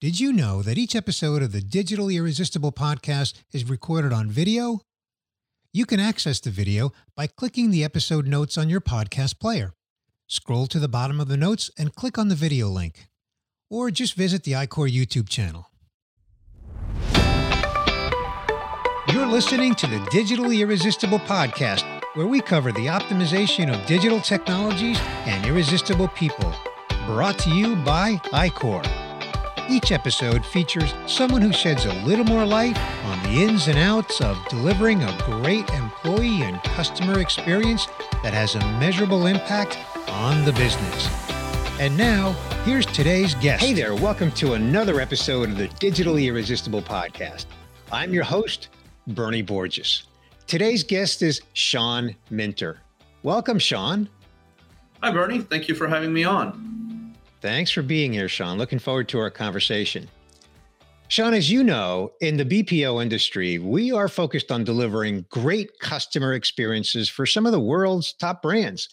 Did you know that each episode of the Digitally Irresistible podcast is recorded on video? You can access the video by clicking the episode notes on your podcast player. Scroll to the bottom of the notes and click on the video link. Or just visit the iQor YouTube channel. You're listening to the Digitally Irresistible podcast, where we cover the optimization of digital technologies and irresistible people. Brought to you by iQor. Each episode features someone who sheds a little more light on the ins and outs of delivering a great employee and customer experience that has a measurable impact on the business. And now, here's today's guest. Hey there, welcome to another episode of the Digitally Irresistible podcast. I'm your host, Bernie Borges. Today's guest is Sean Minter. Welcome, Sean. Hi, Bernie. Thank you for having me on. Thanks for being here, Sean. Looking forward to our conversation. Sean, as you know, in the BPO industry, we are focused on delivering great customer experiences for some of the world's top brands.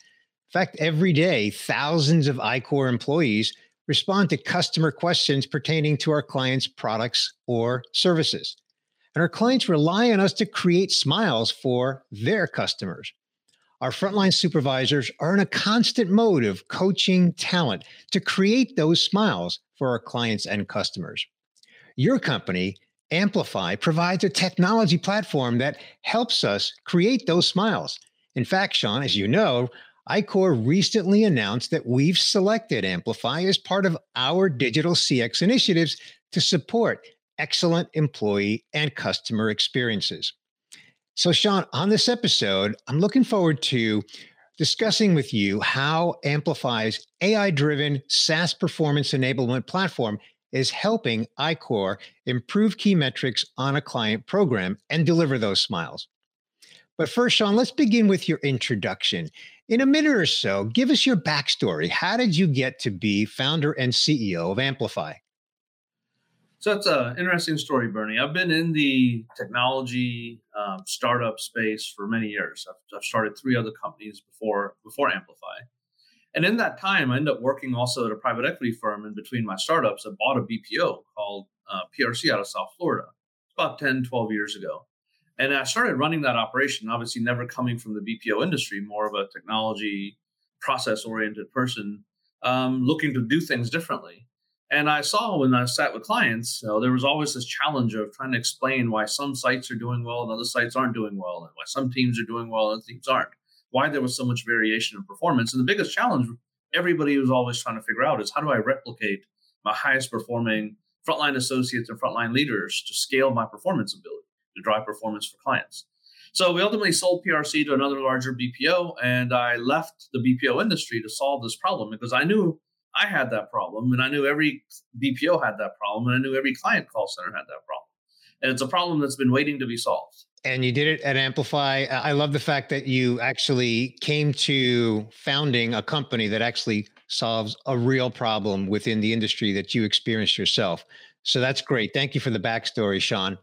In fact, every day, thousands of iQor employees respond to customer questions pertaining to our clients' products or services. And our clients rely on us to create smiles for their customers. Our frontline supervisors are in a constant mode of coaching talent to create those smiles for our clients and customers. Your company, Amplifai, provides a technology platform that helps us create those smiles. In fact, Sean, as you know, iQor recently announced that we've selected Amplifai as part of our digital CX initiatives to support excellent employee and customer experiences. So, Sean, on this episode, I'm looking forward to discussing with you how Amplifai's AI driven SaaS performance enablement platform is helping iQor improve key metrics on a client program and deliver those smiles. But first, Sean, let's begin with your introduction. In a minute or so, give us your backstory. How did you get to be founder and CEO of Amplifai? So that's an interesting story, Bernie. I've been in the technology um, startup space for many years. I've, I've, started three other companies before before Amplifai, and in that time, I ended up working also at a private equity firm. In between my startups, I bought a BPO called uh, PRC out of South Florida. About 10, 12 years ago. And I started running that operation, obviously never coming from the BPO industry, more of a technology process oriented person um, looking to do things differently. And I saw when I sat with clients, you know, there was always this challenge of trying to explain why some sites are doing well and other sites aren't doing well, and why some teams are doing well and other teams aren't. Why there was so much variation in performance. And the biggest challenge everybody was always trying to figure out is how do I replicate my highest performing frontline associates and frontline leaders to scale my performance ability to drive performance for clients. So we ultimately sold PRC to another larger BPO, and I left the BPO industry to solve this problem because I knew I had that problem, and I knew every BPO had that problem, and I knew every client call center had that problem. And it's a problem that's been waiting to be solved. And you did it at Amplifai. I love the fact that you actually came to founding a company that actually solves a real problem within the industry that you experienced yourself. So that's great. Thank you for the backstory, Sean.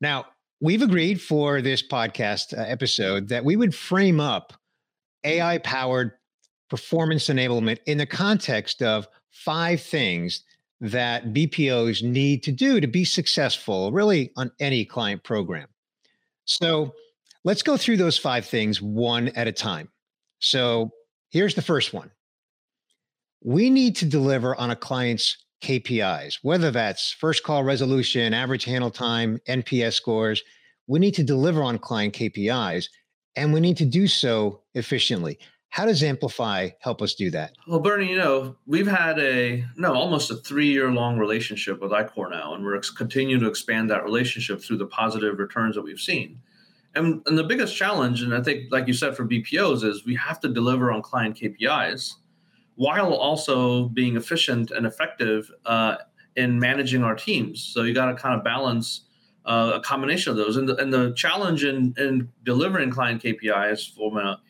Now, we've agreed for this podcast uh, episode that we would frame up AI powered performance enablement in the context of five things that BPOs need to do to be successful, really, on any client program. So let's go through those five things one at a time. So here's the first one we need to deliver on a client's KPIs, whether that's first call resolution, average handle time, NPS scores. We need to deliver on client KPIs and we need to do so efficiently. How does Amplifai help us do that? Well, Bernie, you know, we've had a no, almost a three-year long relationship with iQor now, and we're ex- continuing to expand that relationship through the positive returns that we've seen. And, and the biggest challenge, and I think, like you said, for BPOs, is we have to deliver on client KPIs while also being efficient and effective uh, in managing our teams. So you got to kind of balance uh, a combination of those. And the, and the challenge in, in delivering client KPIs from a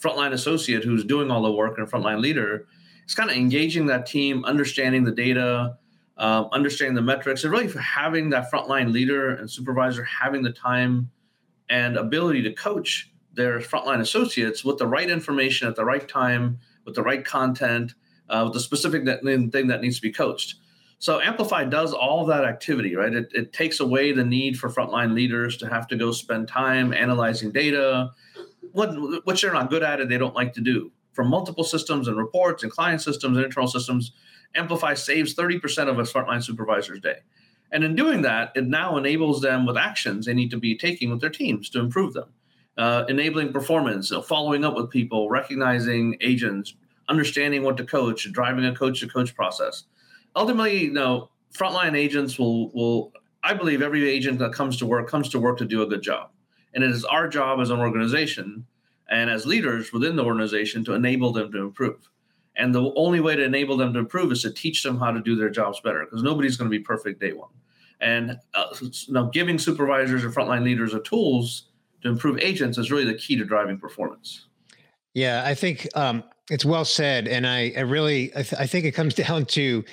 frontline associate who's doing all the work and frontline leader is kind of engaging that team, understanding the data, um, understanding the metrics, and really having that frontline leader and supervisor having the time and ability to coach their frontline associates with the right information at the right time, with the right content, uh, with the specific that, thing that needs to be coached. So Amplifai does all that activity, right? It, it takes away the need for frontline leaders to have to go spend time analyzing data, what, they're not good at and they don't like to do. From multiple systems and reports and client systems and internal systems, Amplifai saves 30% of a frontline supervisor's day. And in doing that, it now enables them with actions they need to be taking with their teams to improve them, uh, enabling performance, following up with people, recognizing agents, understanding what to coach, driving a coach to coach process. Ultimately, you know, frontline agents will will I believe every agent that comes to work comes to work to do a good job. And it is our job as an organization and as leaders within the organization to enable them to improve. And the only way to enable them to improve is to teach them how to do their jobs better because nobody's going to be perfect day one. And uh, giving supervisors and frontline leaders the tools to improve agents is really the key to driving performance. Yeah, I think um, it's well said, and I, I really I, th- I, think it comes down to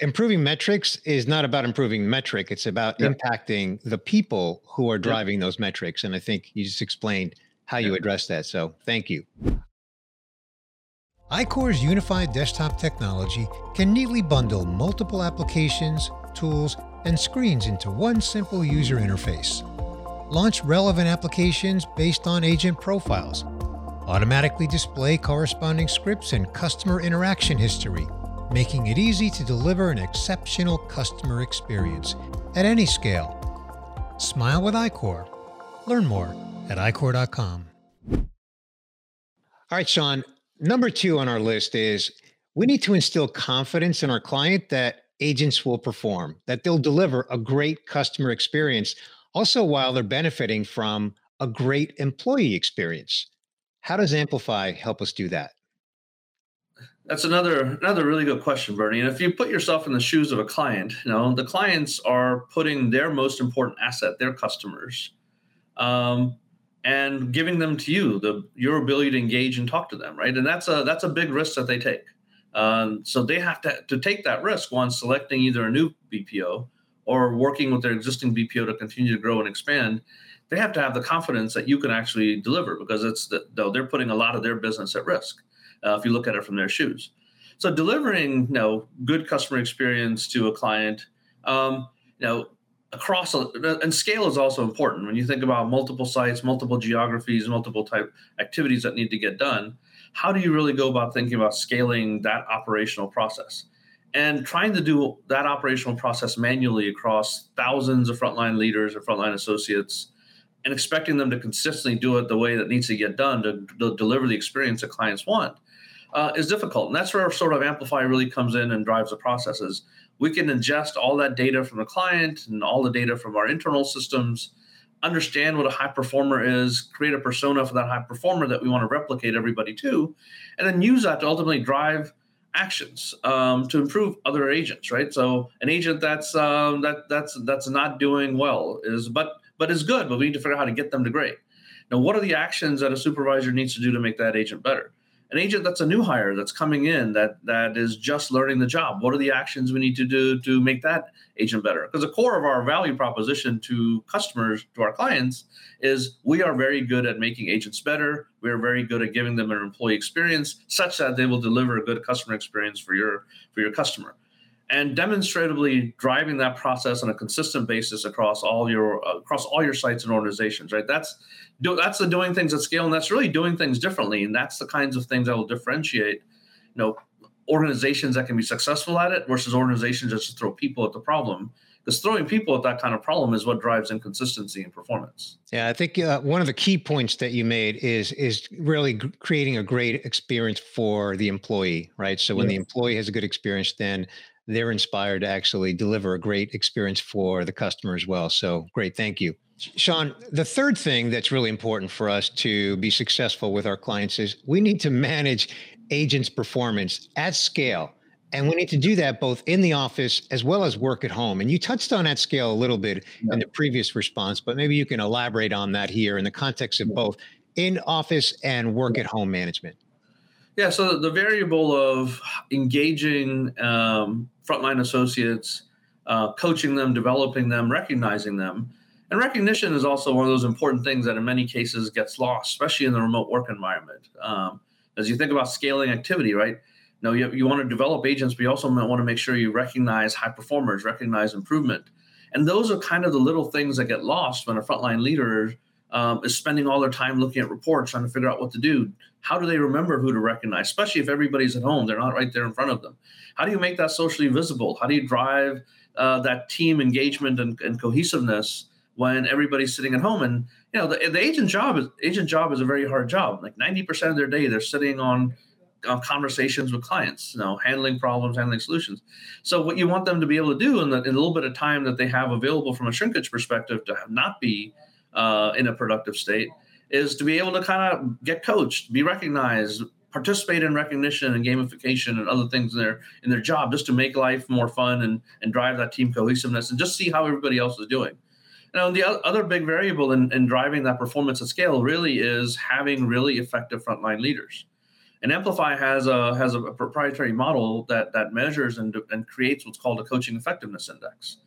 improving metrics is not about improving metric; it's about yeah. impacting the people who are driving yeah. those metrics. And I think you just explained how you address that. So, thank you. iQor's unified desktop technology can neatly bundle multiple applications, tools, and screens into one simple user interface. Launch relevant applications based on agent profiles. Automatically display corresponding scripts and customer interaction history, making it easy to deliver an exceptional customer experience at any scale. Smile with iQor. Learn more at iQor.com. All right, Sean. Number two on our list is we need to instill confidence in our client that agents will perform, that they'll deliver a great customer experience, also while they're benefiting from a great employee experience. How does Amplifai help us do that? That's another another really good question, Bernie. And if you put yourself in the shoes of a client, you know the clients are putting their most important asset, their customers, um, and giving them to you, the your ability to engage and talk to them, right? And that's a that's a big risk that they take. Um, so they have to, to take that risk once selecting either a new BPO or working with their existing BPO to continue to grow and expand. They have to have the confidence that you can actually deliver because it's the, though they're putting a lot of their business at risk uh, if you look at it from their shoes. So delivering you know good customer experience to a client, um, you know across and scale is also important when you think about multiple sites, multiple geographies, multiple type activities that need to get done how do you really go about thinking about scaling that operational process? And trying to do that operational process manually across thousands of frontline leaders and frontline associates and expecting them to consistently do it the way that needs to get done to, to deliver the experience that clients want uh, is difficult. And that's where sort of Amplifai really comes in and drives the processes. We can ingest all that data from the client and all the data from our internal systems understand what a high performer is, create a persona for that high performer that we want to replicate everybody to, and then use that to ultimately drive actions um, to improve other agents. Right. So an agent that's um, that that's that's not doing well is but but is good, but we need to figure out how to get them to great. Now, what are the actions that a supervisor needs to do to make that agent better? An agent that's a new hire that's coming in that that is just learning the job. What are the actions we need to do to make that agent better? Because the core of our value proposition to customers to our clients is we are very good at making agents better. We are very good at giving them an employee experience such that they will deliver a good customer experience for your for your customer and demonstratively driving that process on a consistent basis across all your across all your sites and organizations right that's do, that's the doing things at scale and that's really doing things differently and that's the kinds of things that will differentiate you know organizations that can be successful at it versus organizations that just throw people at the problem because throwing people at that kind of problem is what drives inconsistency in performance. Yeah, I think uh, one of the key points that you made is is really g- creating a great experience for the employee, right? So when yeah. the employee has a good experience, then they're inspired to actually deliver a great experience for the customer as well. So great, thank you. Sean, the third thing that's really important for us to be successful with our clients is we need to manage agents' performance at scale. And we need to do that both in the office as well as work at home. And you touched on that scale a little bit yeah. in the previous response, but maybe you can elaborate on that here in the context of both in office and work at home management. Yeah, so the variable of engaging um, frontline associates, uh, coaching them, developing them, recognizing them, and recognition is also one of those important things that in many cases gets lost, especially in the remote work environment. Um, as you think about scaling activity, right? know, you, you want to develop agents, but you also want to make sure you recognize high performers, recognize improvement. And those are kind of the little things that get lost when a frontline leader um, is spending all their time looking at reports, trying to figure out what to do. How do they remember who to recognize, especially if everybody's at home? They're not right there in front of them. How do you make that socially visible? How do you drive uh, that team engagement and, and, cohesiveness when everybody's sitting at home? And you know, the, the agent job is agent job is a very hard job. Like ninety percent of their day, they're sitting on conversations with clients, you know, handling problems, handling solutions. So what you want them to be able to do in, the, in a little bit of time that they have available from a shrinkage perspective to not be uh, in a productive state is to be able to kind of get coached, be recognized, participate in recognition and gamification and other things in their in their job just to make life more fun and and drive that team cohesiveness and just see how everybody else is doing. Now, the other big variable in, in driving that performance at scale really is having really effective frontline leaders. And Amplifai has a has a proprietary model that that measures and, and creates what's called a coaching effectiveness index.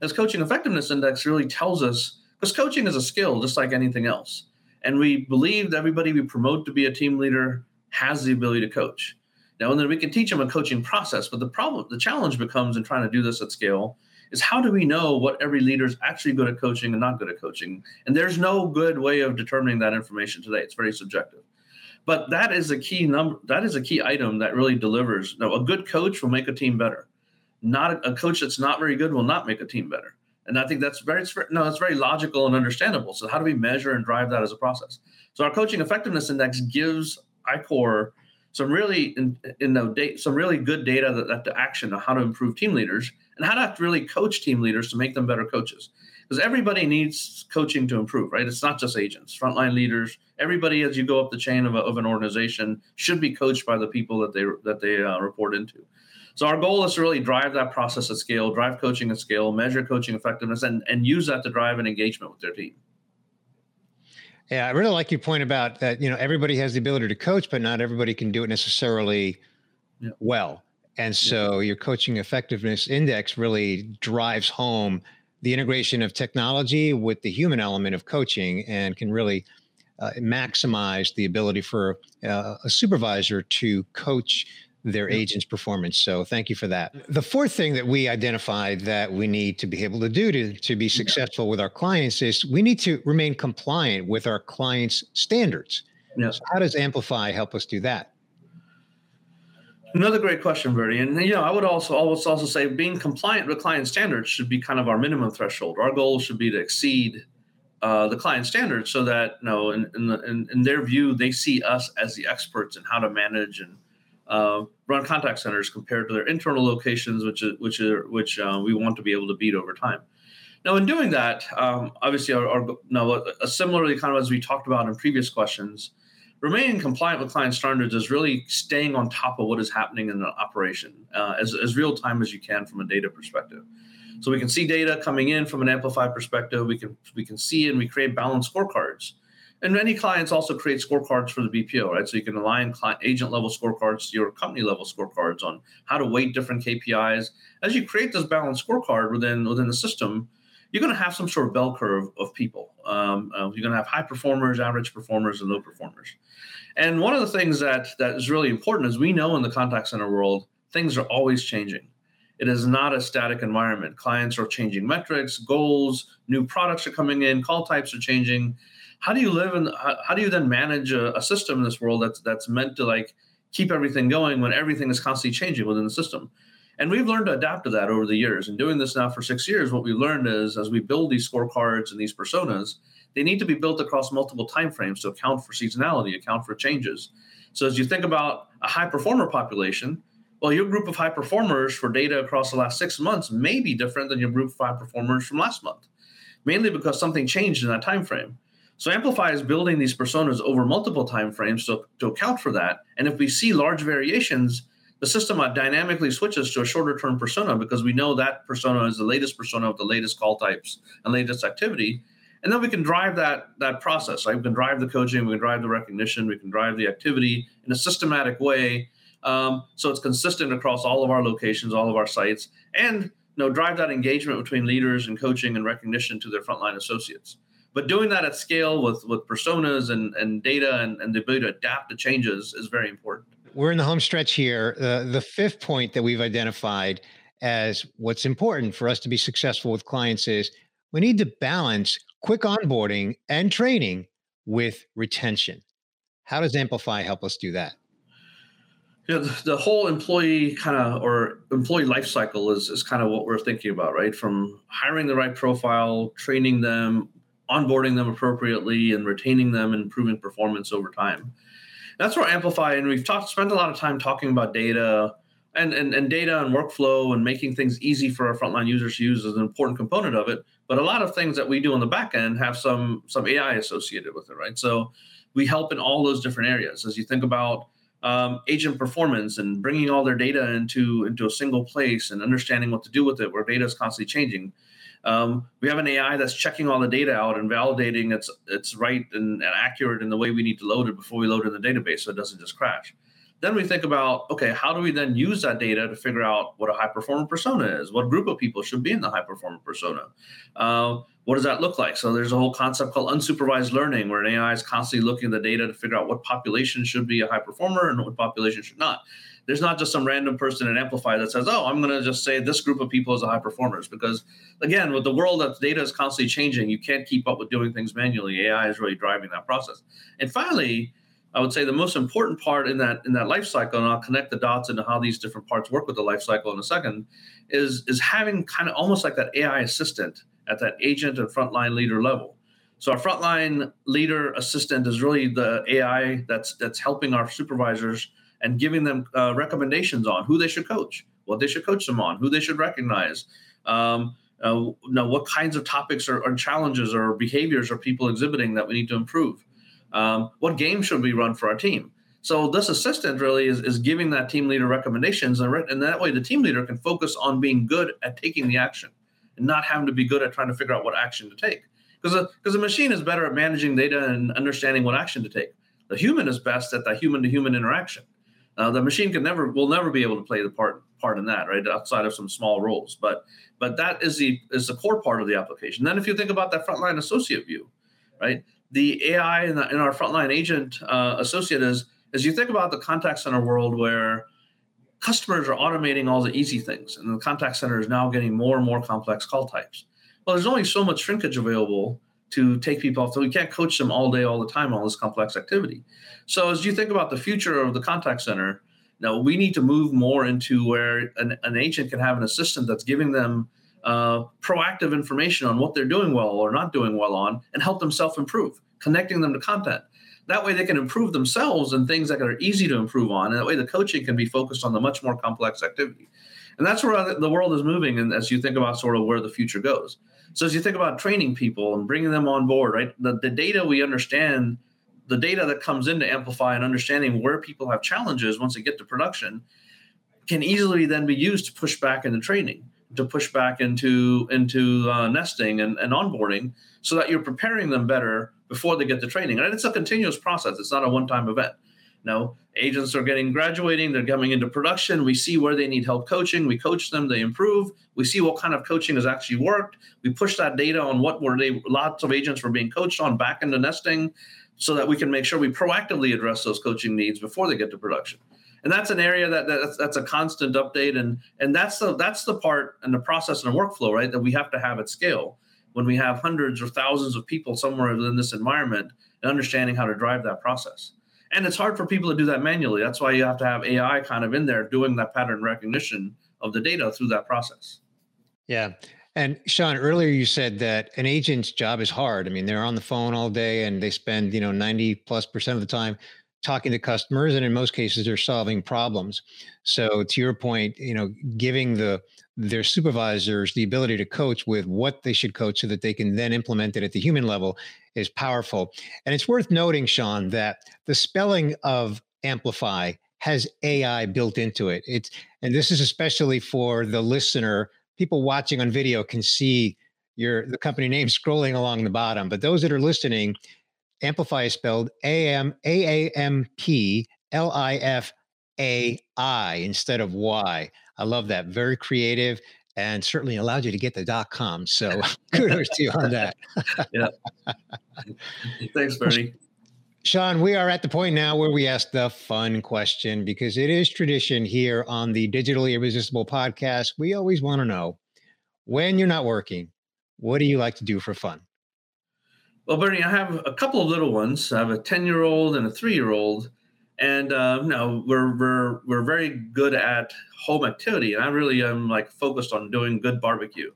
This coaching effectiveness index really tells us because coaching is a skill just like anything else. And we believe that everybody we promote to be a team leader has the ability to coach. Now, and then we can teach them a coaching process, but the problem, the challenge becomes in trying to do this at scale is how do we know what every leader is actually good at coaching and not good at coaching? And there's no good way of determining that information today. It's very subjective. But that is a key number. That is a key item that really delivers. Now, a good coach will make a team better. Not a, a coach that's not very good will not make a team better. And I think that's very no, that's very logical and understandable. So how do we measure and drive that as a process? So our coaching effectiveness index gives iQor some really in, in the some really good data that, that to action on how to improve team leaders and how to really coach team leaders to make them better coaches because everybody needs coaching to improve right it's not just agents frontline leaders everybody as you go up the chain of, a, of an organization should be coached by the people that they that they uh, report into so our goal is to really drive that process at scale drive coaching at scale measure coaching effectiveness and, and use that to drive an engagement with their team yeah, I really like your point about that. You know, everybody has the ability to coach, but not everybody can do it necessarily yeah. well. And so yeah. your coaching effectiveness index really drives home the integration of technology with the human element of coaching and can really uh, maximize the ability for uh, a supervisor to coach their agent's performance. So thank you for that. The fourth thing that we identified that we need to be able to do to, to be successful with our clients is we need to remain compliant with our clients' standards. Yeah. So how does Amplifai help us do that? Another great question, Bernie. And you know, I would also always also say being compliant with client standards should be kind of our minimum threshold. Our goal should be to exceed uh, the client standards so that you know, in, in, the, in, in their view, they see us as the experts in how to manage and uh, run contact centers compared to their internal locations, which which are, which uh, we want to be able to beat over time. Now, in doing that, um, obviously, our, our now uh, similarly, kind of as we talked about in previous questions, remaining compliant with client standards is really staying on top of what is happening in the operation uh, as, as real time as you can from a data perspective. So we can see data coming in from an amplified perspective. We can we can see and we create balanced scorecards and many clients also create scorecards for the BPO, right? So you can align client, agent level scorecards to your company level scorecards on how to weight different KPIs. As you create this balanced scorecard within within the system, you're going to have some sort of bell curve of people. Um, uh, you're going to have high performers, average performers, and low performers. And one of the things that that is really important is we know in the contact center world, things are always changing. It is not a static environment. Clients are changing metrics, goals, new products are coming in, call types are changing. How do you live how, how, do you then manage a, a, system in this world that's that's meant to like keep everything going when everything is constantly changing within the system? And we've learned to adapt to that over the years. And doing this now for six years what we learned is as we build these scorecards and these personas they need to be built across multiple timeframes to account for seasonality account for changes. So as you think about a high performer population well your group of high performers for data across the last six months may be different than your group of high performers from last month mainly because something changed in that time frame so Amplifai is building these personas over multiple time frames to, to account for that. And if we see large variations, the system dynamically switches to a shorter term persona because we know that persona is the latest persona with the latest call types and latest activity. And then we can drive that that process. Right? We can drive the coaching, we can drive the recognition, we can drive the activity in a systematic way. Um, so it's consistent across all of our locations, all of our sites, and you know, drive that engagement between leaders and coaching and recognition to their frontline associates but doing that at scale with with personas and, and data and, and the ability to adapt to changes is very important we're in the home stretch here. Uh, the fifth point that we've identified as what's important for us to be successful with clients is we need to balance quick onboarding and training with retention. How does Amplifai help us do that? Yeah, the, the whole employee kind of or employee life cycle is, is kind of what we're thinking about, right? From hiring the right profile, training them, onboarding them appropriately, and retaining them and improving performance over time. That's where Amplifai, and we've talked, spent a lot of time talking about data and, and, and data and workflow and making things easy for our frontline users to use is an important component of it. But a lot of things that we do on the back end have some some AI associated with it, right? So we help in all those different areas. As you think about um, agent performance and bringing all their data into into a single place and understanding what to do with it, where data is constantly changing. Um, we have an AI that's checking all the data out and validating it's it's right and, and accurate in the way we need to load it before we load it in the database, so it doesn't just crash. Then we think about okay, how do we then use that data to figure out what a high performer persona is? What group of people should be in the high performer persona? Uh, what does that look like? So there's a whole concept called unsupervised learning, where an AI is constantly looking at the data to figure out what population should be a high performer and what population should not. There's not just some random person at Amplifai that says, "Oh, I'm going to just say this group of people is a high performers," because again, with the world that data is constantly changing, you can't keep up with doing things manually. AI is really driving that process. And finally, I would say the most important part in that in that life cycle, and I'll connect the dots into how these different parts work with the life cycle in a second, is is having kind of almost like that AI assistant at that agent and frontline leader level. So our frontline leader assistant is really the AI that's that's helping our supervisors and giving them uh, recommendations on who they should coach, what they should coach them on, who they should recognize. Um, uh, know, what kinds of topics or, or, challenges or behaviors are people exhibiting that we need to improve? Um, what game should we run for our team? So this assistant really is, is giving that team leader recommendations, and, re- and that way the team leader can focus on being good at taking the action and not having to be good at trying to figure out what action to take. Because because the machine is better at managing data and understanding what action to take. The human is best at that human to human interaction. Uh, the machine can never will never be able to play the part part in that right outside of some small roles. But but that is the is the core part of the application. Then if you think about that frontline associate view, right? the AI in, the, in our frontline agent uh, associate is as you think about the contact center world where customers are automating all the easy things and the contact center is now getting more and more complex call types. Well, there's only so much shrinkage available to take people off. So we can't coach them all day, all the time, all this complex activity. So as you think about the future of the contact center, now we need to move more into where an, an agent can have an assistant that's giving them uh, proactive information on what they're doing well or not doing well on and help them self improve, connecting them to content. That way they can improve themselves and things that are easy to improve on. And that way the coaching can be focused on the much more complex activity. And that's where the world is moving. And as you think about sort of where the future goes. So as you think about training people and bringing them on board, right? The, the data we understand, the data that comes into Amplifai and understanding where people have challenges once they get to production can easily then be used to push back into training to push back into into uh, nesting and, and onboarding so that you're preparing them better before they get the training. And it's a continuous process. It's not a one-time event. No agents are getting graduating. They're coming into production. We see where they need help coaching. We coach them. They improve. We see what kind of coaching has actually worked. We push that data on what were they lots of agents were being coached on back into nesting so that we can make sure we proactively address those coaching needs before they get to production. And that's an area that, that's, that's a constant update and and that's the that's the part and the process and the workflow right that we have to have at scale. When we have hundreds or thousands of people somewhere within this environment and understanding how to drive that process. And it's hard for people to do that manually. That's why you have to have ai kind of in there doing that pattern recognition of the data through that process. Yeah and Sean, earlier you said that an agent's job is hard. I mean, they're on the phone all day and they spend, you know, 90 plus percent of the time talking to customers and in most cases they're solving problems. So to your point you know giving the their supervisors the ability to coach with what they should coach so that they can then implement it at the human level is powerful. And it's worth noting sean that the spelling of Amplifai has ai built into it. It's and this is especially for the listener people watching on video can see your the company name scrolling along the bottom but those that are listening Amplifai is spelled A M A A M P L I F A I instead of Y. I love that. Very creative and certainly allowed you to get the dot com. So kudos to you on that. yeah. Thanks, Bernie. Sean, we are at the point now where we ask the fun question because it is tradition here on the Digitally Irresistible podcast. We always want to know when you're not working, what do you like to do for fun? Well, Bernie, I have a couple of little ones. I have a 10 year old and a three year old. And uh, no, we're, we're, we're very good at home activity. And I really am like focused on doing good barbecue.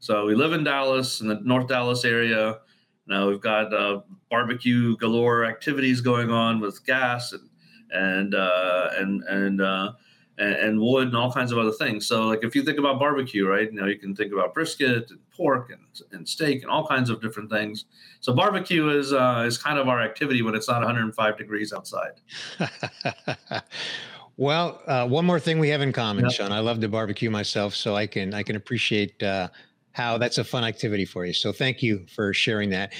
So we live in Dallas, in the North Dallas area. Now we've got uh, barbecue galore activities going on with gas and and uh, and and, uh, and and wood and all kinds of other things. So like if you think about barbecue, right? You know you can think about brisket and pork and, and steak and all kinds of different things. So barbecue is uh, is kind of our activity when it's not 105 degrees outside. well, uh, one more thing we have in common, yep. Sean. I love to barbecue myself, so I can I can appreciate uh, how that's a fun activity for you. So thank you for sharing that.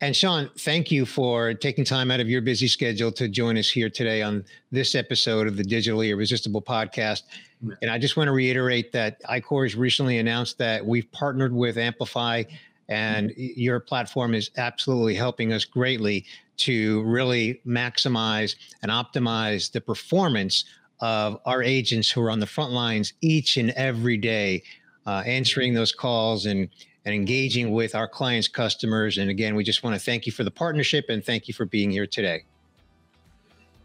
And Sean, thank you for taking time out of your busy schedule to join us here today on this episode of the Digitally Irresistible podcast. Mm-hmm. And I just want to reiterate that iQor has recently announced that we've partnered with Amplifai, and mm-hmm. your platform is absolutely helping us greatly to really maximize and optimize the performance of our agents who are on the front lines each and every day uh, answering those calls and and engaging with our clients, customers. And again, we just want to thank you for the partnership and thank you for being here today.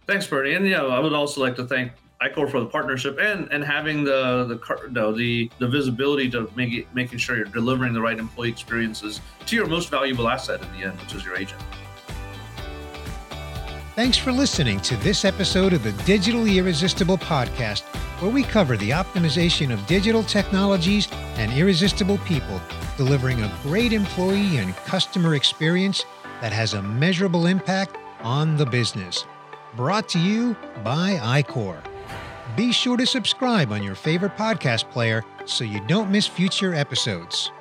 Thanks, Bernie. And yeah, I would also like to thank iQor for the partnership and and having the the no, the the visibility to make it, making sure you're delivering the right employee experiences to your most valuable asset in the end, which is your agent. Thanks for listening to this episode of the Digitally Irresistible podcast, where we cover the optimization of digital technologies and irresistible people, delivering a great employee and customer experience that has a measurable impact on the business. Brought to you by iQor. Be sure to subscribe on your favorite podcast player so you don't miss future episodes.